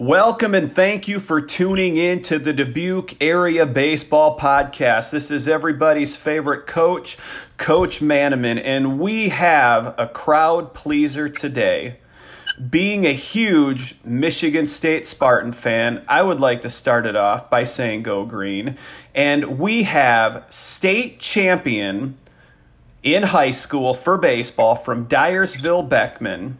Welcome and thank you for tuning in to the Dubuque Area Baseball Podcast. This is everybody's favorite coach, Coach Manaman, and we have a crowd pleaser today. Being a huge Michigan State Spartan fan, I would like to start it off by saying go green. And we have state champion in high school for baseball from Dyersville Beckman,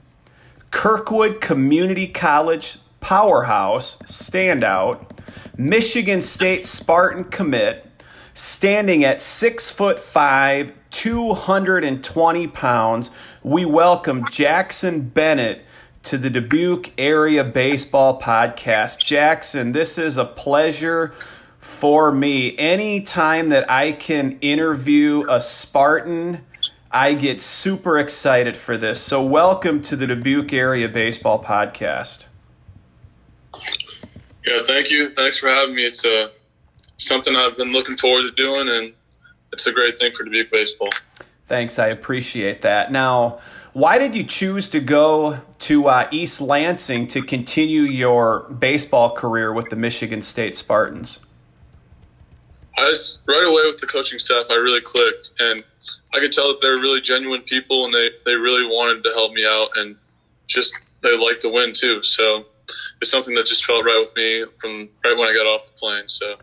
Kirkwood Community College powerhouse, standout, Michigan State Spartan commit, standing at six foot five, 220 pounds. We welcome Jackson Bennett to the Dubuque Area Baseball Podcast. Jackson, this is a pleasure for me. Anytime that I can interview a Spartan, I get super excited for this. So, welcome to the Dubuque Area Baseball Podcast. Yeah, thank you. Thanks for having me. It's uh, something I've been looking forward to doing, and it's a great thing for Dubuque baseball. Thanks, I appreciate that. Now, why did you choose to go to uh, East Lansing to continue your baseball career with the Michigan State Spartans? I was right away with the coaching staff. I really clicked, and I could tell that they're really genuine people, and they they really wanted to help me out, and just they like to win too. So it's something that just felt right with me from right when I got off the plane. So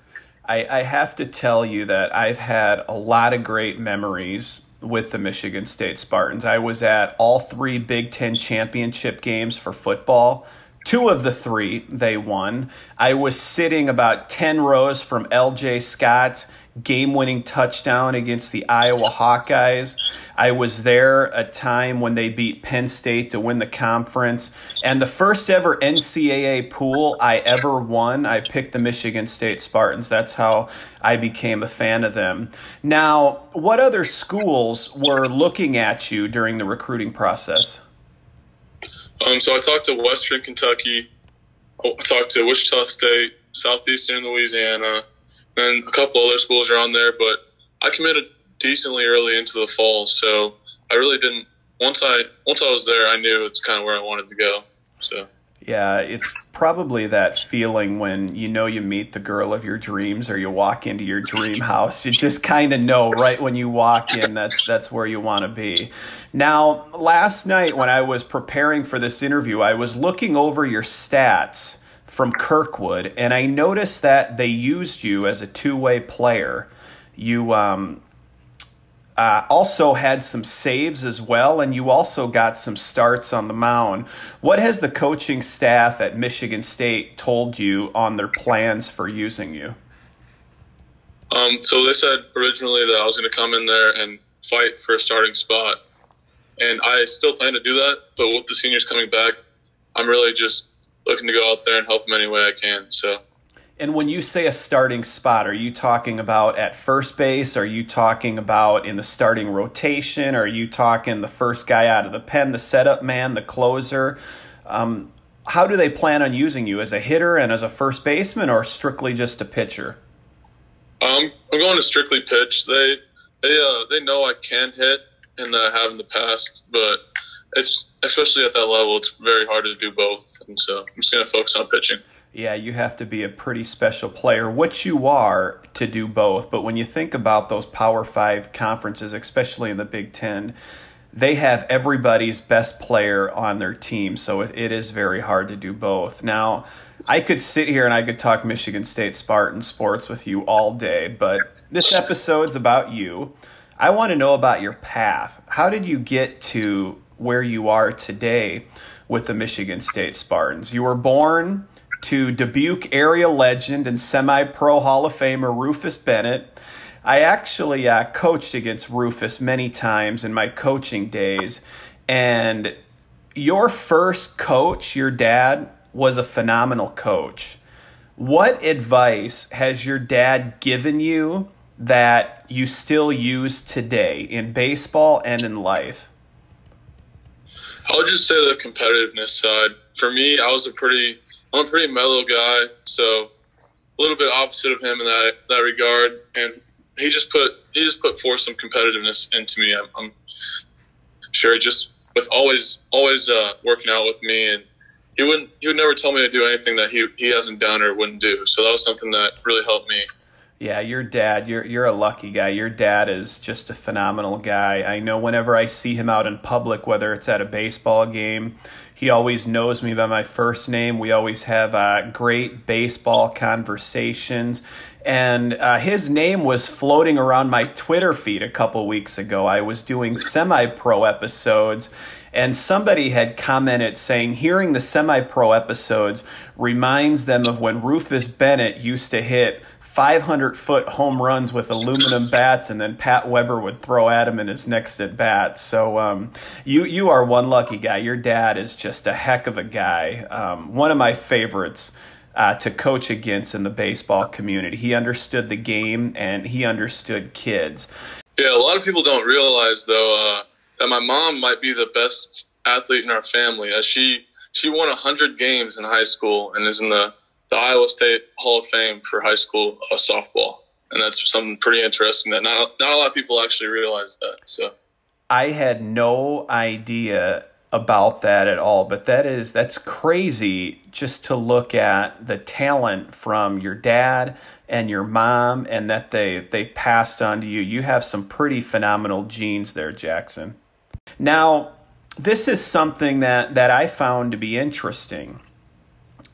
I, I have to tell you that I've had a lot of great memories with the Michigan State Spartans. I was at all three Big Ten championship games for football. Two of the three they won. I was sitting about 10 rows from LJ Scott's game winning touchdown against the Iowa Hawkeyes. I was there a time when they beat Penn State to win the conference. And the first ever NCAA pool I ever won, I picked the Michigan State Spartans. That's how I became a fan of them. Now, what other schools were looking at you during the recruiting process? Um, so I talked to Western Kentucky. I talked to Wichita State, Southeastern Louisiana, and a couple other schools around there. But I committed decently early into the fall, so I really didn't. Once I once I was there, I knew it's kind of where I wanted to go. So yeah, it's probably that feeling when you know you meet the girl of your dreams or you walk into your dream house. You just kind of know right when you walk in that's that's where you want to be. Now, last night when I was preparing for this interview, I was looking over your stats from Kirkwood, and I noticed that they used you as a two way player. You um, uh, also had some saves as well, and you also got some starts on the mound. What has the coaching staff at Michigan State told you on their plans for using you? Um, so they said originally that I was going to come in there and fight for a starting spot, and I still plan to do that. But with the seniors coming back, I'm really just looking to go out there and help them any way I can. So. And when you say a starting spot, are you talking about at first base? Are you talking about in the starting rotation? Are you talking the first guy out of the pen, the setup man, the closer? Um, how do they plan on using you as a hitter and as a first baseman, or strictly just a pitcher? Um, I'm going to strictly pitch. They they uh, they know I can hit and that I have in the past, but it's especially at that level, it's very hard to do both. And so I'm just going to focus on pitching. Yeah, you have to be a pretty special player, which you are to do both. But when you think about those Power Five conferences, especially in the Big Ten, they have everybody's best player on their team. So it is very hard to do both. Now, I could sit here and I could talk Michigan State Spartan sports with you all day, but this episode's about you. I want to know about your path. How did you get to where you are today with the Michigan State Spartans? You were born to Dubuque area legend and semi pro Hall of Famer Rufus Bennett. I actually uh, coached against Rufus many times in my coaching days. And your first coach, your dad, was a phenomenal coach. What advice has your dad given you that you still use today in baseball and in life? I'll just say the competitiveness side. For me, I was a pretty, I'm a pretty mellow guy, so a little bit opposite of him in that that regard. And he just put he just put forth some competitiveness into me. I'm, I'm sure just with always always uh, working out with me, and he wouldn't he would never tell me to do anything that he he hasn't done or wouldn't do. So that was something that really helped me. Yeah, your dad, you're you're a lucky guy. Your dad is just a phenomenal guy. I know whenever I see him out in public, whether it's at a baseball game, he always knows me by my first name. We always have uh, great baseball conversations. And uh, his name was floating around my Twitter feed a couple weeks ago. I was doing semi pro episodes, and somebody had commented saying hearing the semi pro episodes reminds them of when Rufus Bennett used to hit 500 foot home runs with aluminum bats, and then Pat Weber would throw at him in his next at bat. So um, you you are one lucky guy. Your dad is just a heck of a guy. Um, one of my favorites. Uh, to coach against in the baseball community. He understood the game and he understood kids. Yeah, a lot of people don't realize though uh, that my mom might be the best athlete in our family. As she she won hundred games in high school and is in the the Iowa State Hall of Fame for high school uh, softball, and that's something pretty interesting that not not a lot of people actually realize that. So, I had no idea about that at all, but that is that's crazy just to look at the talent from your dad and your mom and that they they passed on to you. You have some pretty phenomenal genes there, Jackson. Now, this is something that that I found to be interesting.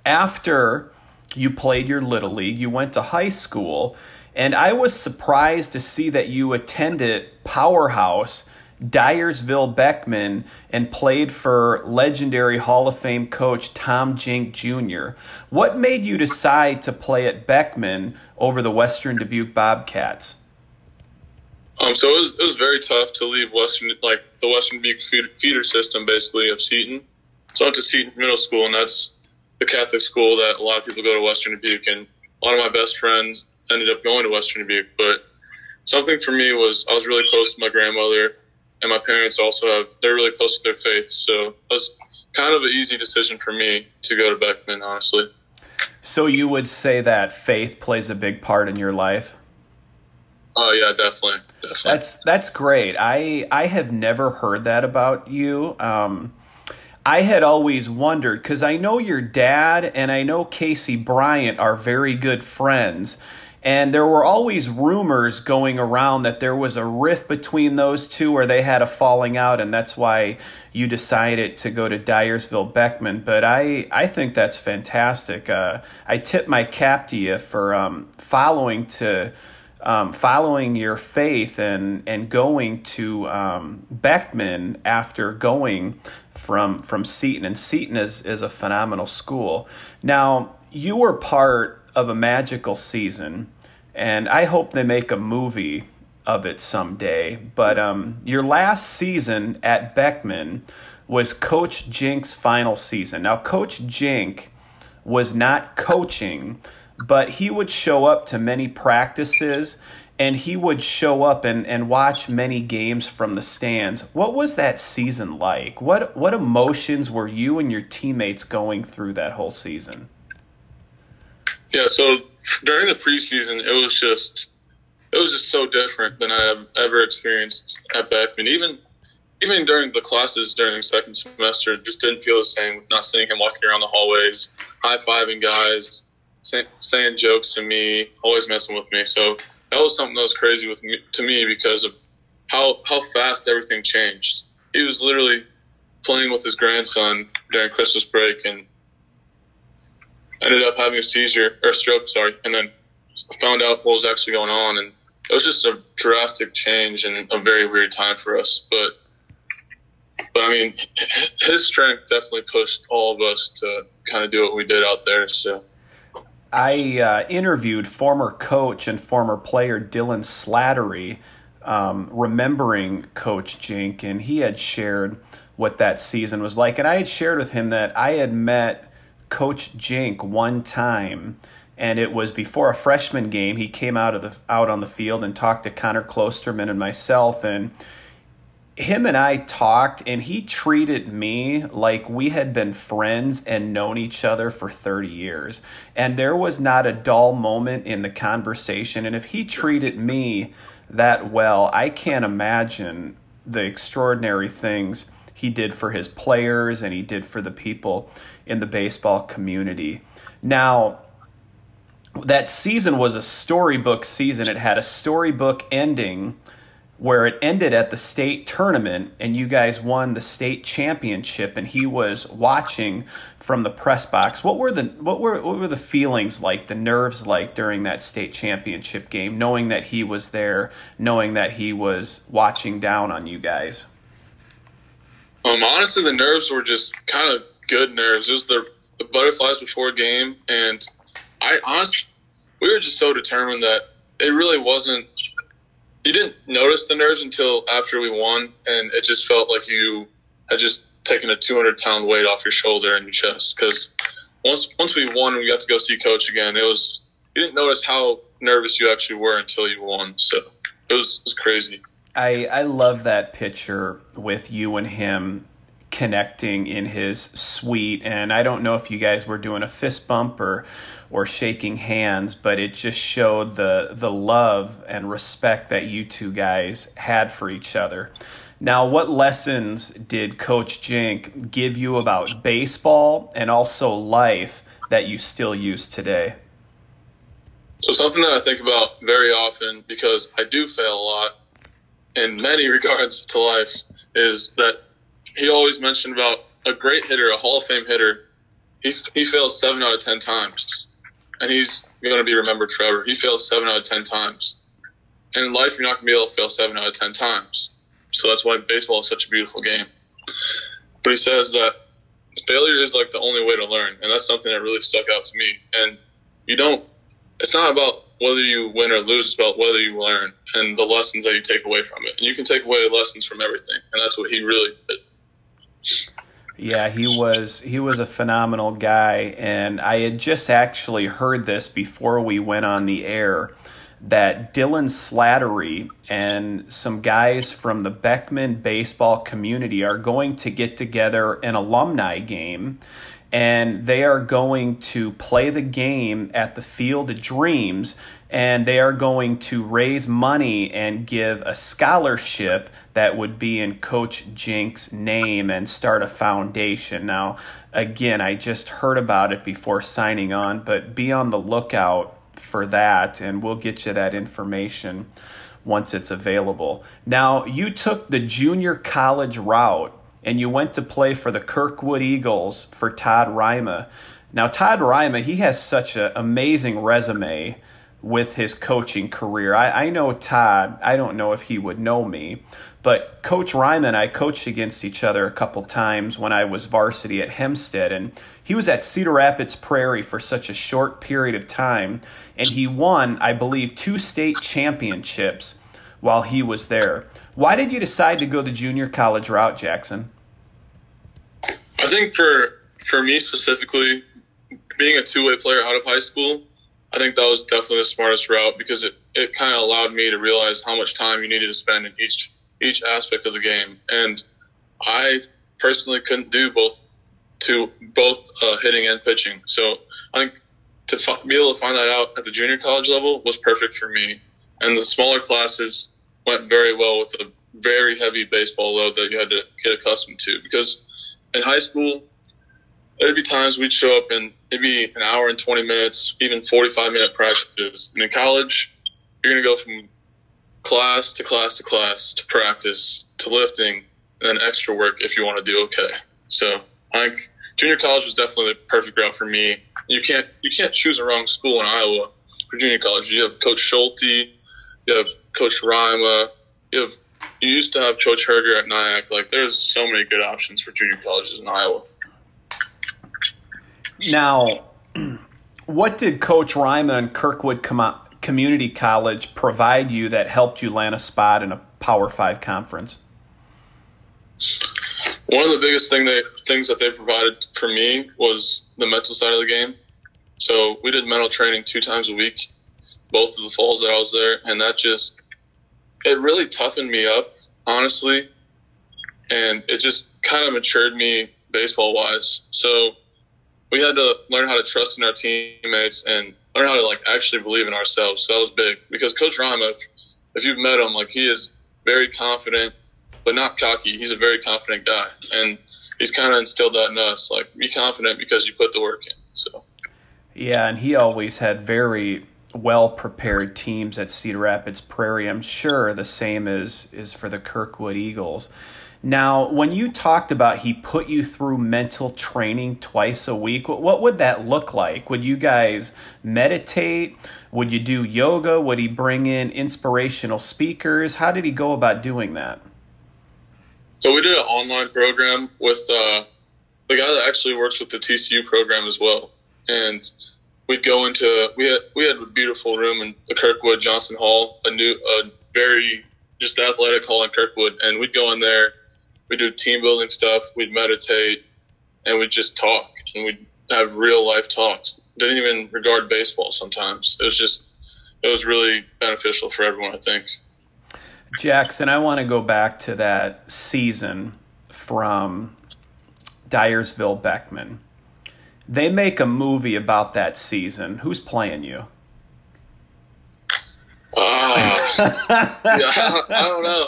After you played your little league, you went to high school, and I was surprised to see that you attended Powerhouse Dyersville Beckman and played for legendary Hall of Fame coach Tom Jink Jr. What made you decide to play at Beckman over the Western Dubuque Bobcats? Um, so it was, it was very tough to leave Western, like the Western Dubuque feeder system, basically of Seton. So I went to Seton Middle School, and that's the Catholic school that a lot of people go to Western Dubuque, and a lot of my best friends ended up going to Western Dubuque. But something for me was I was really close to my grandmother, and my parents also have they're really close to their faith, so it was kind of an easy decision for me to go to Beckman, honestly. So you would say that faith plays a big part in your life? Oh yeah, definitely, definitely. That's that's great. I I have never heard that about you. Um, I had always wondered because I know your dad and I know Casey Bryant are very good friends. And there were always rumors going around that there was a rift between those two or they had a falling out, and that's why you decided to go to Dyersville Beckman. But I, I think that's fantastic. Uh, I tip my cap to you for um, following to um, following your faith and and going to um, Beckman after going from from Seton, and Seton is is a phenomenal school. Now you were part of a magical season, and I hope they make a movie of it someday. But um, your last season at Beckman was Coach Jink's final season. Now, Coach Jink was not coaching, but he would show up to many practices and he would show up and, and watch many games from the stands. What was that season like? What what emotions were you and your teammates going through that whole season? Yeah, so during the preseason, it was just it was just so different than I have ever experienced at Beckman. Even even during the classes during the second semester, it just didn't feel the same. Not seeing him walking around the hallways, high fiving guys, say, saying jokes to me, always messing with me. So that was something that was crazy with me, to me because of how how fast everything changed. He was literally playing with his grandson during Christmas break and ended up having a seizure or stroke, sorry, and then found out what was actually going on. And it was just a drastic change and a very weird time for us. But but I mean, his strength definitely pushed all of us to kind of do what we did out there. So. I uh, interviewed former coach and former player Dylan Slattery, um, remembering Coach Jink, and he had shared what that season was like. And I had shared with him that I had met Coach Jink one time and it was before a freshman game. He came out of the out on the field and talked to Connor Klosterman and myself, and him and I talked, and he treated me like we had been friends and known each other for 30 years. And there was not a dull moment in the conversation. And if he treated me that well, I can't imagine the extraordinary things he did for his players and he did for the people in the baseball community. Now, that season was a storybook season. It had a storybook ending where it ended at the state tournament and you guys won the state championship and he was watching from the press box. What were the what were what were the feelings like, the nerves like during that state championship game, knowing that he was there, knowing that he was watching down on you guys? Um honestly the nerves were just kind of good nerves. It was the, the butterflies before game and I honestly, we were just so determined that it really wasn't. You didn't notice the nerves until after we won, and it just felt like you had just taken a 200 pound weight off your shoulder and your chest. Because once once we won we got to go see coach again, it was you didn't notice how nervous you actually were until you won. So it was it was crazy. I I love that picture with you and him connecting in his suite and I don't know if you guys were doing a fist bump or or shaking hands but it just showed the the love and respect that you two guys had for each other. Now, what lessons did Coach Jink give you about baseball and also life that you still use today? So, something that I think about very often because I do fail a lot in many regards to life is that he always mentioned about a great hitter, a Hall of Fame hitter. He he fails seven out of ten times, and he's going to be remembered forever. He fails seven out of ten times, and in life, you're not going to be able to fail seven out of ten times. So that's why baseball is such a beautiful game. But he says that failure is like the only way to learn, and that's something that really stuck out to me. And you don't. It's not about whether you win or lose; it's about whether you learn and the lessons that you take away from it. And you can take away lessons from everything, and that's what he really did. Yeah, he was he was a phenomenal guy, and I had just actually heard this before we went on the air that Dylan Slattery and some guys from the Beckman baseball community are going to get together an alumni game. And they are going to play the game at the Field of Dreams and they are going to raise money and give a scholarship that would be in Coach Jink's name and start a foundation. Now, again, I just heard about it before signing on, but be on the lookout for that and we'll get you that information once it's available. Now, you took the junior college route and you went to play for the Kirkwood Eagles for Todd Rima. Now, Todd Rima, he has such an amazing resume with his coaching career. I, I know Todd, I don't know if he would know me, but Coach Rima and I coached against each other a couple times when I was varsity at Hempstead, and he was at Cedar Rapids Prairie for such a short period of time, and he won, I believe, two state championships while he was there. Why did you decide to go the junior college route, Jackson? I think for for me specifically, being a two way player out of high school, I think that was definitely the smartest route because it, it kind of allowed me to realize how much time you needed to spend in each each aspect of the game, and I personally couldn't do both to both uh, hitting and pitching. So I think to f- be able to find that out at the junior college level was perfect for me, and the smaller classes went very well with a very heavy baseball load that you had to get accustomed to because in high school, there'd be times we'd show up and it'd be an hour and 20 minutes, even 45 minute practices. And in college, you're going to go from class to class to class to practice to lifting and then extra work if you want to do okay. So I think junior college was definitely the perfect route for me. You can't you can't choose a wrong school in Iowa for junior college. You have Coach Schulte, You have Coach Rima. You have you used to have Coach Herger at NIACC. Like there's so many good options for junior colleges in Iowa. Now, what did Coach Rima and Kirkwood Community College provide you that helped you land a spot in a Power Five conference? One of the biggest thing they, things that they provided for me was the mental side of the game. So we did mental training two times a week, both of the falls that I was there, and that just it really toughened me up, honestly, and it just kind of matured me baseball wise. So we had to learn how to trust in our teammates and learn how to like actually believe in ourselves. So that was big because Coach Rima, if, if you've met him, like he is very confident, but not cocky. He's a very confident guy, and he's kind of instilled that in us. Like be confident because you put the work in. So yeah, and he always had very well prepared teams at Cedar Rapids Prairie. I'm sure the same is is for the Kirkwood Eagles. Now, when you talked about he put you through mental training twice a week, what would that look like? Would you guys meditate? Would you do yoga? Would he bring in inspirational speakers? How did he go about doing that? So we did an online program with uh, the guy that actually works with the TCU program as well, and we'd go into we had we had a beautiful room in the Kirkwood Johnson Hall, a new a very just athletic hall in Kirkwood, and we'd go in there, we'd do team building stuff, we'd meditate, and we'd just talk, and we'd have real life talks. Didn't even regard baseball sometimes. It was just it was really beneficial for everyone, I think. Jackson, I want to go back to that season from Dyersville Beckman they make a movie about that season. Who's playing you? Uh, yeah, I, I, don't know.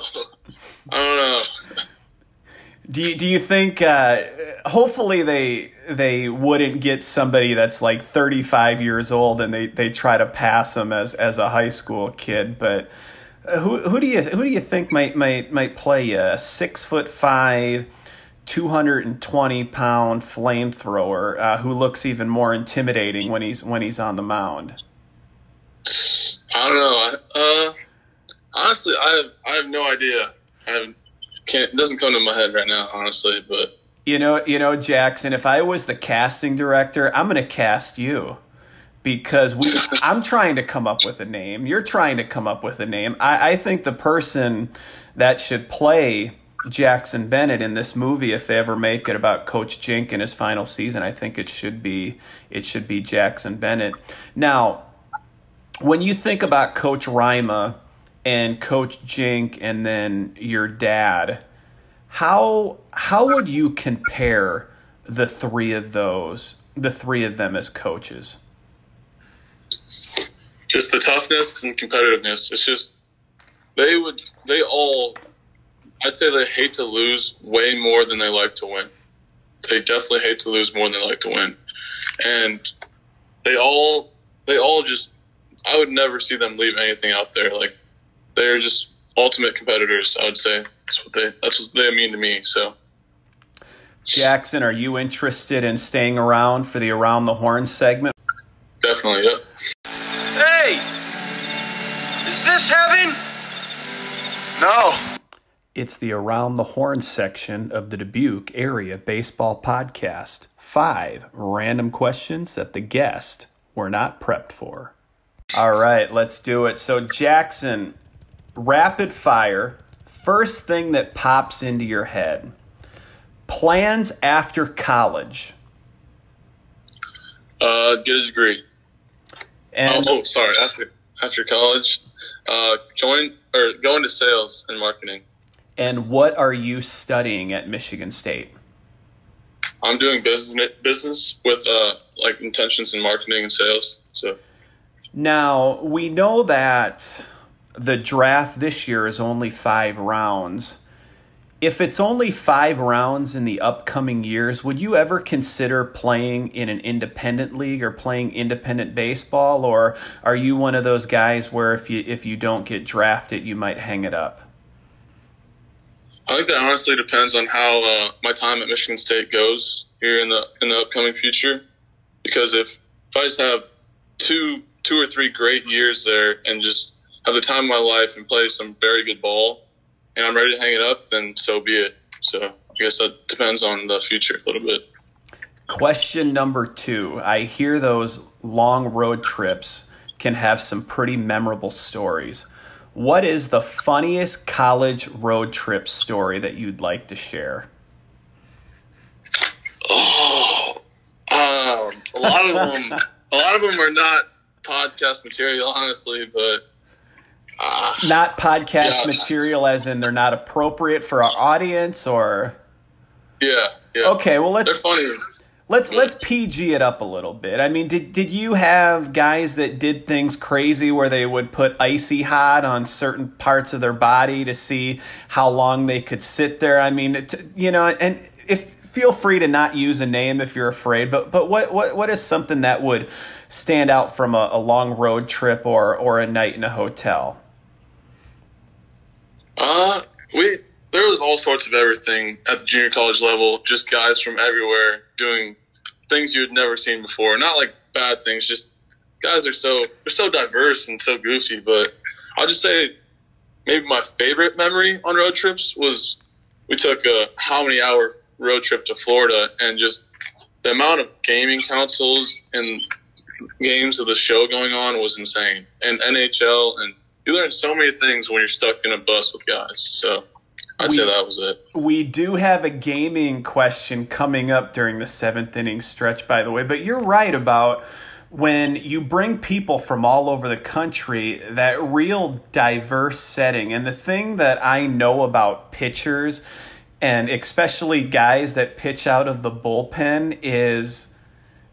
I don't know. Do you, do you think? Uh, hopefully, they they wouldn't get somebody that's like thirty five years old and they, they try to pass them as as a high school kid. But uh, who who do you who do you think might might might play a Six foot five 220 pound flamethrower uh, who looks even more intimidating when he's when he's on the mound? I don't know. Uh, honestly, I have I have no idea. I have, can't. It doesn't come to my head right now, honestly. But you know, you know, Jackson. If I was the casting director, I'm going to cast you because we. I'm trying to come up with a name. You're trying to come up with a name. I, I think the person that should play Jackson Bennett in this movie, if they ever make it about Coach Jink in his final season, I think it should be it should be Jackson Bennett. Now, when you think about Coach Rima and Coach Jink and then your dad, how how would you compare the three of those, the three of them as coaches? Just the toughness and competitiveness. It's just they would they all I'd say they hate to lose way more than they like to win. They definitely hate to lose more than they like to win, and they all they all just I would never see them leave anything out there. Like they're just ultimate competitors. I would say that's what they that's what they mean to me. So. Jackson, are you interested in staying around for the Around the Horn segment? Definitely, yeah. Hey! Is this heaven? No. It's the Around the Horn section of the Dubuque Area Baseball Podcast. Five random questions that the guest were not prepped for. All right, let's do it. So, Jackson, rapid fire. First thing that pops into your head plans after college. Uh, get a degree. And oh, oh sorry. After after college, uh, join or go into sales and marketing. And what are you studying at Michigan State? I'm doing business business with uh, like intentions in marketing and sales. So now we know that the draft this year is only five rounds. If it's only five rounds in the upcoming years, would you ever consider playing in an independent league or playing independent baseball, or are you one of those guys where if you if you don't get drafted, you might hang it up? I think that honestly depends on how uh, my time at Michigan State goes here in the in the upcoming future. Because if if I just have two two or three great years there and just at the time of my life and play some very good ball, and I'm ready to hang it up, then so be it. So I guess that depends on the future a little bit. Question number two. I hear those long road trips can have some pretty memorable stories. What is the funniest college road trip story that you'd like to share? Oh, um, a lot of them. a lot of them are not podcast material, honestly, but uh, not podcast yeah. material, as in they're not appropriate for our audience, or yeah, yeah. Okay, well let's. Let's let's PG it up a little bit. I mean, did did you have guys that did things crazy where they would put icy hot on certain parts of their body to see how long they could sit there? I mean, it, you know, and if feel free to not use a name if you're afraid, but but what what what is something that would stand out from a, a long road trip or or a night in a hotel? Uh, we there was all sorts of everything at the junior college level. Just guys from everywhere doing things you had never seen before. Not like bad things, just guys are so they're so diverse and so goofy. But I'll just say maybe my favorite memory on road trips was we took a how many hour road trip to Florida and just the amount of gaming consoles and games of the show going on was insane. And NHL and you learn so many things when you're stuck in a bus with guys. So I'd we, say that was it. We do have a gaming question coming up during the seventh inning stretch, by the way. But you're right about when you bring people from all over the country, that real diverse setting. And the thing that I know about pitchers, and especially guys that pitch out of the bullpen, is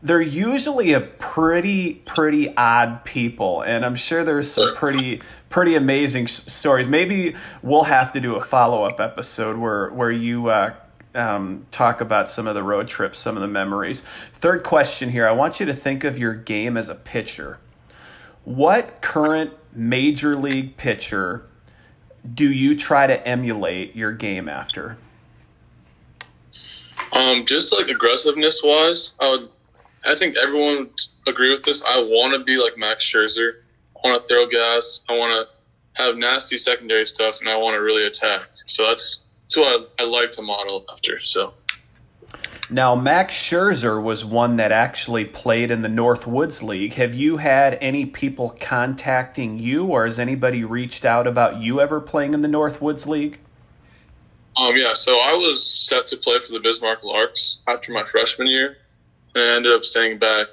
they're usually a pretty pretty odd people and i'm sure there's some pretty pretty amazing stories. Maybe we'll have to do a follow-up episode where where you uh, um, talk about some of the road trips some of the memories. Third question here. I want you to think of your game as a pitcher. What current major league pitcher do you try to emulate your game after? Um, just like aggressiveness wise, I would I think everyone would agree with this. I want to be like Max Scherzer. I want to throw gas. I want to have nasty secondary stuff, and I want to really attack. So that's that's what I, I like to model after. So. Now, Max Scherzer was one that actually played in the Northwoods League. Have you had any people contacting you, or has anybody reached out about you ever playing in the Northwoods League? Um, yeah, so I was set to play for the Bismarck Larks after my freshman year and I ended up staying back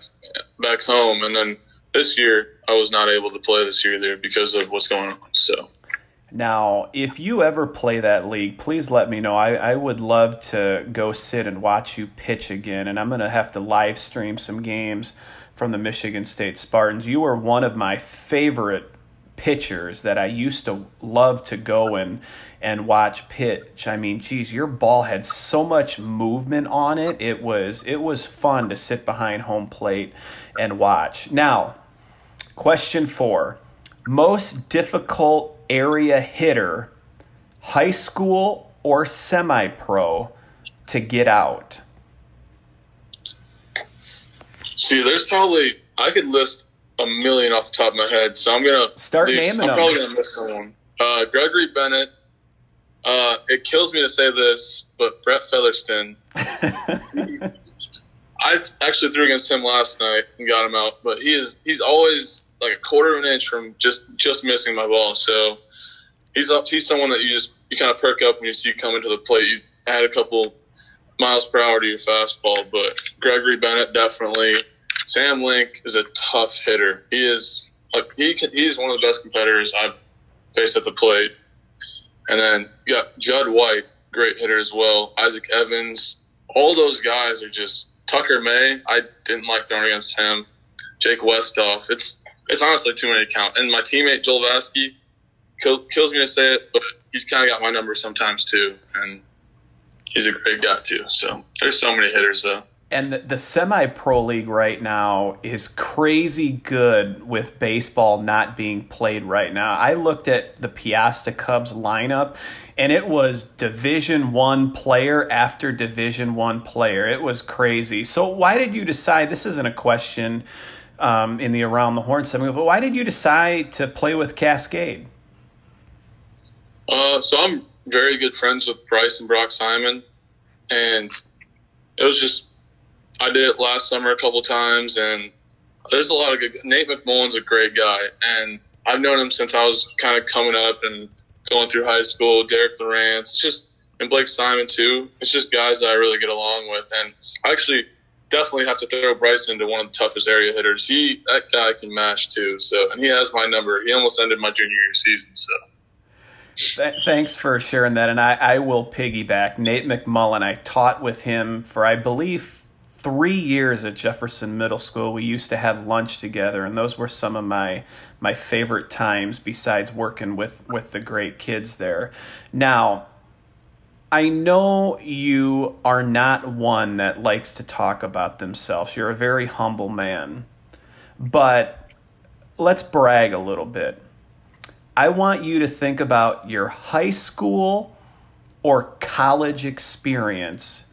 back home. And then this year, I was not able to play this year either because of what's going on. So. Now, if you ever play that league, please let me know. I, I would love to go sit and watch you pitch again, and I'm going to have to live stream some games from the Michigan State Spartans. You are one of my favorite pitchers that I used to love to go and and watch pitch. I mean, geez, your ball had so much movement on it. It was it was fun to sit behind home plate and watch. Now, question 4. Most difficult area hitter, high school or semi-pro to get out? See, there's probably I could list a million off the top of my head, so I'm gonna start naming I'm them. I'm probably gonna miss someone. Uh, Gregory Bennett. Uh, it kills me to say this, but Brett Featherstone. I actually threw against him last night and got him out, but he is he's always like a quarter of an inch from just just missing my ball. So he's up. He's someone that you just you kind of perk up when you see you coming to the plate. You add a couple miles per hour to your fastball, but Gregory Bennett definitely Sam Link is a tough hitter. He is like he can, he's one of the best competitors I've faced at the plate. And then you got Judd White, great hitter as well. Isaac Evans, all those guys are just Tucker May. I didn't like throwing against him. Jake Westoff. It's it's honestly too many to count. And my teammate Joel Vasky kills me to say it, but he's kind of got my number sometimes too, and he's a great guy too. So there's so many hitters though and the, the semi pro league right now is crazy good with baseball not being played right now. I looked at the Peosta Cubs lineup and it was division 1 player after division 1 player. It was crazy. So why did you decide this isn't a question um, in the Around the Horn segment. But why did you decide to play with Cascade? Uh, so I'm very good friends with Bryce and Brock Simon, and it was just I did it last summer a couple times, and there's a lot of good. Nate McMullen's a great guy, and I've known him since I was kind of coming up and going through high school. Derek Lawrence, just and Blake Simon too. It's just guys that I really get along with, and I actually definitely have to throw Bryson into one of the toughest area hitters. He that guy can mash too. So and he has my number. He almost ended my junior year season. So. Thanks for sharing that, and I, I will piggyback. Nate McMullen, I taught with him for I believe three years at Jefferson Middle School. We used to have lunch together, and those were some of my my favorite times. Besides working with with the great kids there. Now, I know you are not one that likes to talk about themselves. You're a very humble man, but let's brag a little bit. I want you to think about your high school or college experience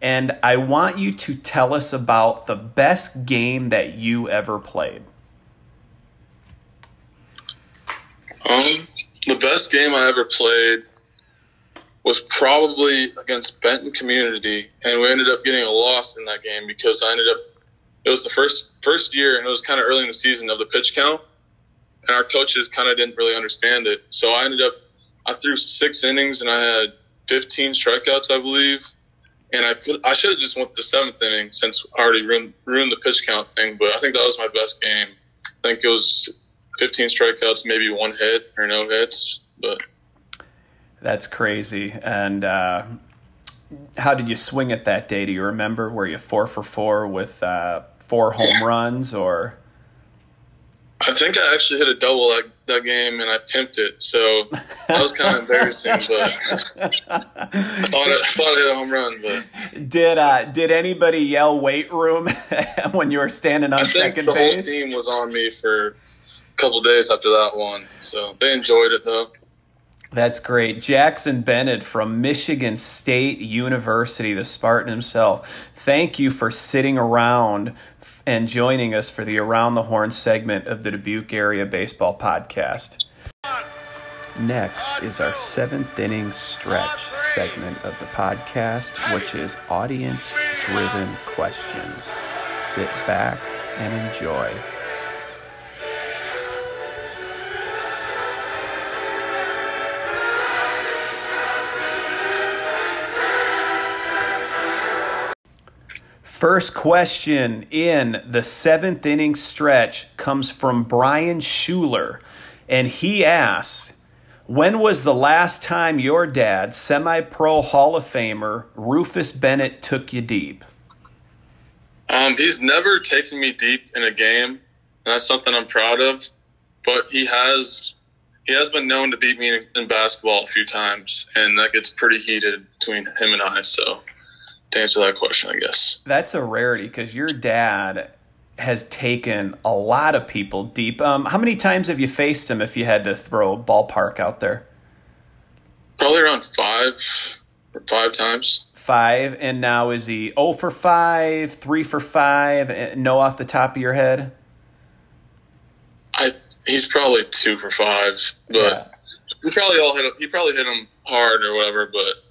and I want you to tell us about the best game that you ever played. Um, the best game I ever played was probably against Benton Community, and we ended up getting a loss in that game because I ended up. It was the first first year, and it was kind of early in the season of the pitch count, and our coaches kind of didn't really understand it. So I ended up. I threw six innings, and I had 15 strikeouts, I believe and I could I should have just went the seventh inning since I already ruined, ruined the pitch count thing. But I think that was my best game. I think it was 15 strikeouts, maybe one hit or no hits. But that's crazy. And uh, how did you swing it that day? Do you remember? Were you four for four with uh, four home runs or? I think I actually hit a double that, that game and I pimped it, so that was kind of embarrassing. But I thought I, thought I hit a home run. But did uh, did anybody yell weight room when you were standing on I think second the base? The whole team was on me for a couple days after that one, so they enjoyed it though. That's great. Jackson Bennett from Michigan State University, the Spartan himself. Thank you for sitting around and joining us for the Around the Horn segment of the Dubuque Area Baseball Podcast. Next is our seventh inning stretch segment of the podcast, which is audience driven questions. Sit back and enjoy. First question in the seventh inning stretch comes from Brian Schuler, and he asks, when was the last time your dad, semi pro Hall of Famer Rufus Bennett, took you deep? Um, he's never taken me deep in a game, and that's something I'm proud of. But he has he has been known to beat me in, in basketball a few times, and that gets pretty heated between him and I. So to answer that question, I guess. That's a rarity because your dad has taken a lot of people deep. Um, how many times have you faced him if you had to throw a ballpark out there? Probably around five or five times. Five, and now is he 0 for 5, 3 for 5? Eh, no off the top of your head? I He's probably 2 for 5, but yeah. he probably all hit he probably hit him hard or whatever, but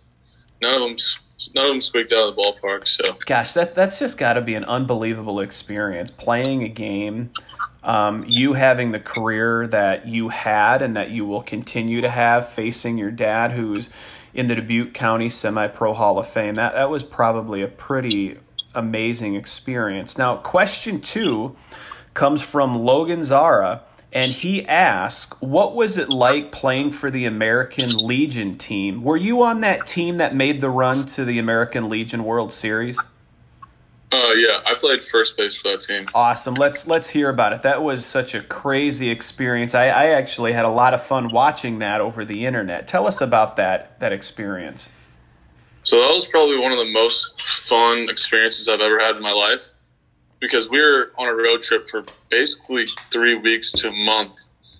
none of them's none of them squeaked out of the ballpark. So, gosh, that that's just got to be an unbelievable experience playing a game. Um, you having the career that you had and that you will continue to have, facing your dad, who's in the Dubuque County Semi Pro Hall of Fame. That that was probably a pretty amazing experience. Now, question two comes from Logan Zara and he asked, "What was it like playing for the American Legion team? Were you on that team that made the run to the American Legion World Series?" Uh, yeah, I played first base for that team. Awesome. Let's let's hear about it. That was such a crazy experience. I, I actually had a lot of fun watching that over the internet. Tell us about that that experience. So that was probably one of the most fun experiences I've ever had in my life because we were on a road trip for basically three weeks to a month,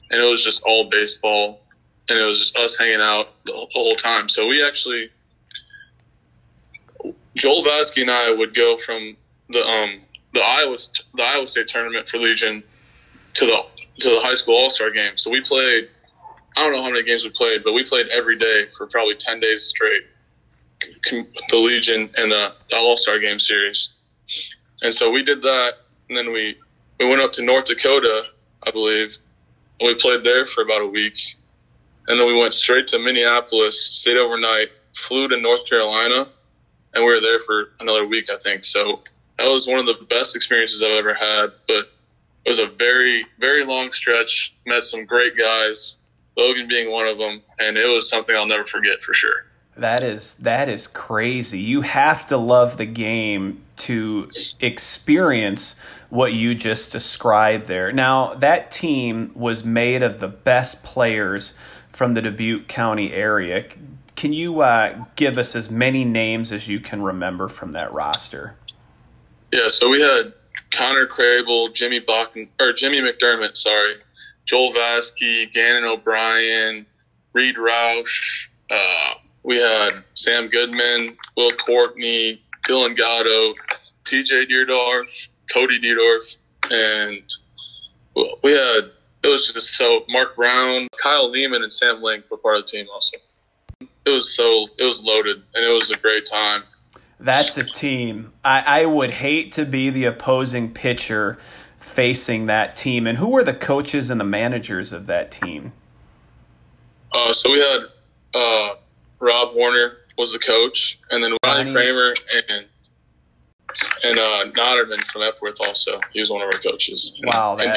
and it was just all baseball, and it was just us hanging out the whole time. So we actually, Joel Vasky and I would go from the um, the Iowa the Iowa State tournament for Legion to the to the high school all star game. So we played. I don't know how many games we played, but we played every day for probably ten days straight. The Legion and the, All Star Game series, and so we did that, and then we we went up to North Dakota, I believe, and we played there for about a week, and then we went straight to Minneapolis, stayed overnight, flew to North Carolina, and we were there for another week, I think. So that was one of the best experiences I've ever had. But it was a very, very long stretch. Met some great guys, Logan being one of them, and it was something I'll never forget for sure. That is that is crazy. You have to love the game to experience what you just described there. Now, that team was made of the best players from the Dubuque County area. Can you uh, give us as many names as you can remember from that roster? Yeah, so we had Connor Crable, Jimmy Bach- or Jimmy McDermott, sorry, Joel Vasky, Gannon O'Brien, Reed Roush. Uh, we had Sam Goodman, Will Courtney, Dylan Gatto, TJ Deerdorf, Cody Deerdorf, and we had it was just so Mark Brown, Kyle Lehman, and Sam Link were part of the team also it was so it was loaded and it was a great time. That's a team. I, I would hate to be the opposing pitcher facing that team. And who were the coaches and the managers of that team? Uh, so we had uh, Rob Warner was the coach, and then Ronnie Kramer and and uh, Notterman from Epworth also. He was one of our coaches. Wow, and, that, and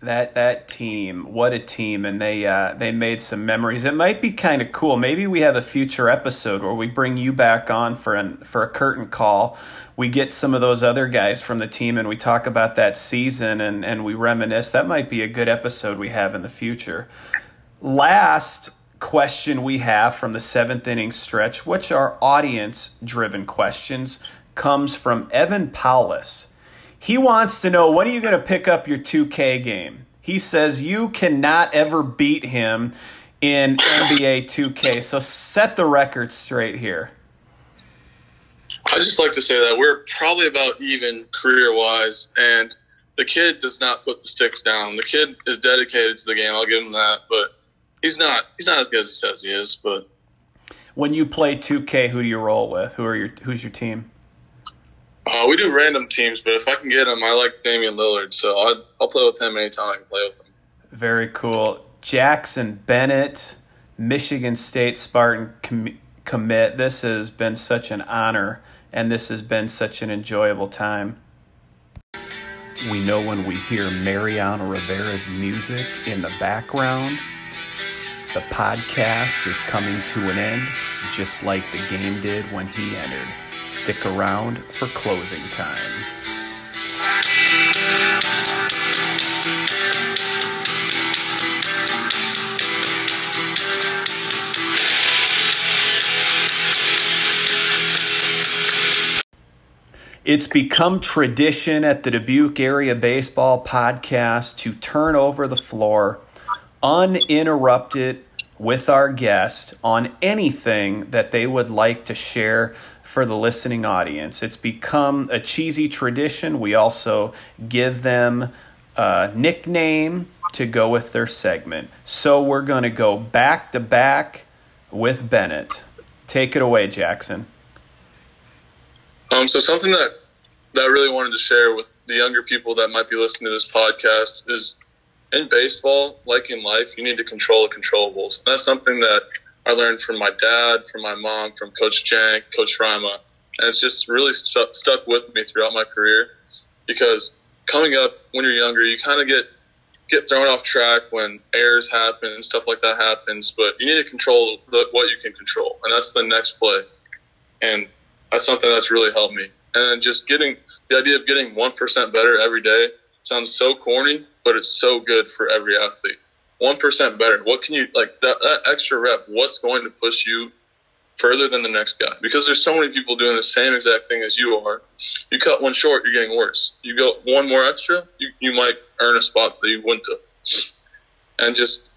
That that team, what a team! And they uh, they made some memories. It might be kind of cool. Maybe we have a future episode where we bring you back on for an for a curtain call. We get some of those other guys from the team and we talk about that season and, and we reminisce. That might be a good episode we have in the future. Last question we have from the seventh inning stretch, which are audience driven questions comes from Evan Paulus. He wants to know when are you going to pick up your 2K game? He says you cannot ever beat him in NBA 2K. So set the record straight here. I just like to say that we're probably about even career wise, and the kid does not put the sticks down. The kid is dedicated to the game. I'll give him that, but he's not. He's not as good as he says he is. But when you play 2K, who do you roll with? Who are your Who's your team? Uh, we do random teams, but if I can get him, I like Damian Lillard, so I'll, I'll play with him anytime I can play with him. Very cool. Jackson Bennett, Michigan State Spartan com- commit. This has been such an honor, and this has been such an enjoyable time. We know when we hear Mariano Rivera's music in the background, the podcast is coming to an end, just like the game did when he entered. Stick around for closing time. It's become tradition at the Dubuque Area Baseball Podcast to turn over the floor uninterrupted with our guest on anything that they would like to share for the listening audience. It's become a cheesy tradition. We also give them a nickname to go with their segment. So we're going to go back to back with Bennett. Take it away, Jackson. Um, so something that that I really wanted to share with the younger people that might be listening to this podcast is in baseball, like in life, you need to control the controllables. And that's something that I learned from my dad, from my mom, from Coach Jank, Coach Rima. And it's just really stu- stuck with me throughout my career because coming up when you're younger, you kind of get get thrown off track when errors happen and stuff like that happens. But you need to control the, what you can control, and that's the next play. And that's something that's really helped me. And just getting the idea of getting one percent better every day sounds so corny, but it's so good for every athlete. One percent better. What can you like that, that extra rep? What's going to push you further than the next guy? Because there's so many people doing the same exact thing as you are. You cut one short, you're getting worse. You go one more extra, you, you might earn a spot that you wouldn't have. And just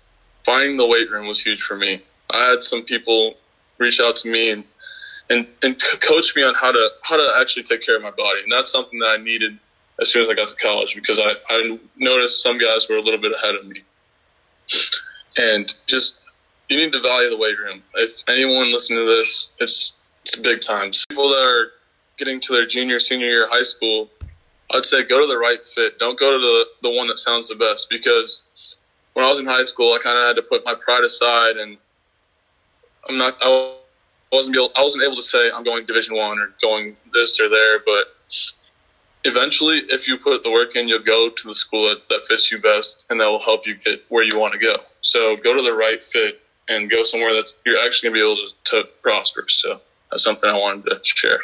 finding the weight room was huge for me. I had some people reach out to me and and and coach me on how to how to actually take care of my body. And that's something that I needed as soon as I got to college because I, I noticed some guys were a little bit ahead of me. And just you need to value the weight room. If anyone listening to this, it's it's big times. People that are getting to their junior, senior year high school, I'd say go to the right fit. Don't go to the, the one that sounds the best because when I was in high school, I kind of had to put my pride aside and I'm not, I wasn't able, I wasn't able to say I'm going division one or going this or there, but eventually if you put the work in, you'll go to the school that, that fits you best and that will help you get where you want to go. So go to the right fit and go somewhere that's, you're actually going to be able to, to prosper. So that's something I wanted to share.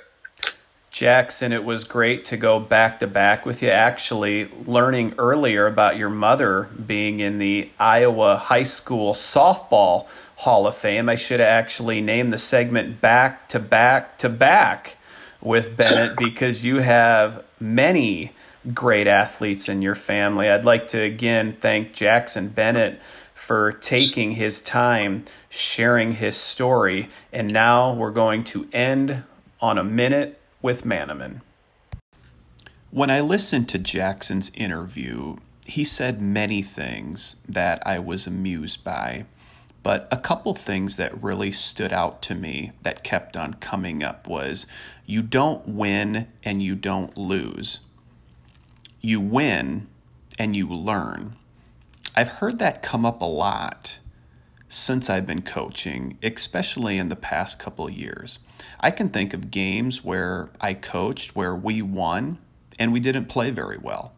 Jackson, it was great to go back to back with you. Actually, learning earlier about your mother being in the Iowa High School Softball Hall of Fame. I should have actually named the segment Back to Back to Back with Bennett because you have many great athletes in your family. I'd like to again thank Jackson Bennett for taking his time sharing his story. And now we're going to end on a minute with Manaman. When I listened to Jackson's interview, he said many things that I was amused by, but a couple things that really stood out to me that kept on coming up was you don't win and you don't lose. You win and you learn. I've heard that come up a lot since I've been coaching, especially in the past couple years. I can think of games where I coached where we won and we didn't play very well.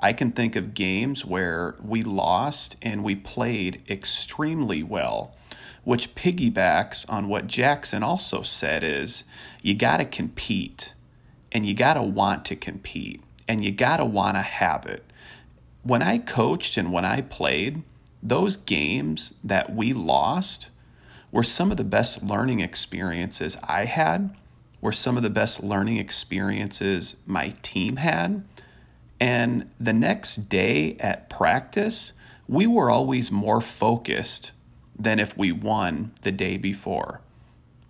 I can think of games where we lost and we played extremely well, which piggybacks on what Jackson also said is you got to compete and you got to want to compete and you got to want to have it. When I coached and when I played, those games that we lost were some of the best learning experiences I had, were some of the best learning experiences my team had. And the next day at practice, we were always more focused than if we won the day before.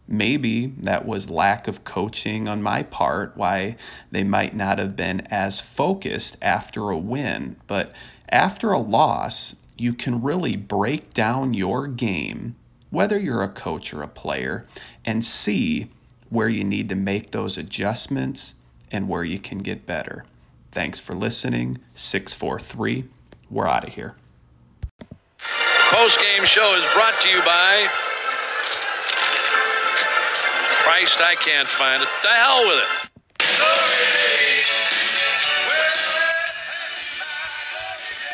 Maybe that was lack of coaching on my part, why they might not have been as focused after a win. But after a loss, you can really break down your game, whether you're a coach or a player, and see where you need to make those adjustments and where you can get better. Thanks for listening. 643. We're out of here. Post game show is brought to you by Christ, I can't find it. The hell with it.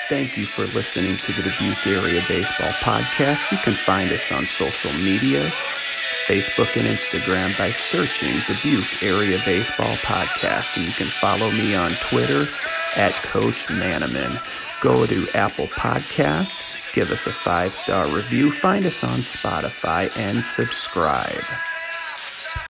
Thank you for listening to the Dubuque Area Baseball Podcast. You can find us on social media, Facebook and Instagram by searching Dubuque Area Baseball Podcast. And you can follow me on Twitter at Coach Manaman. Go to Apple Podcasts, give us a five star review, find us on Spotify, and subscribe.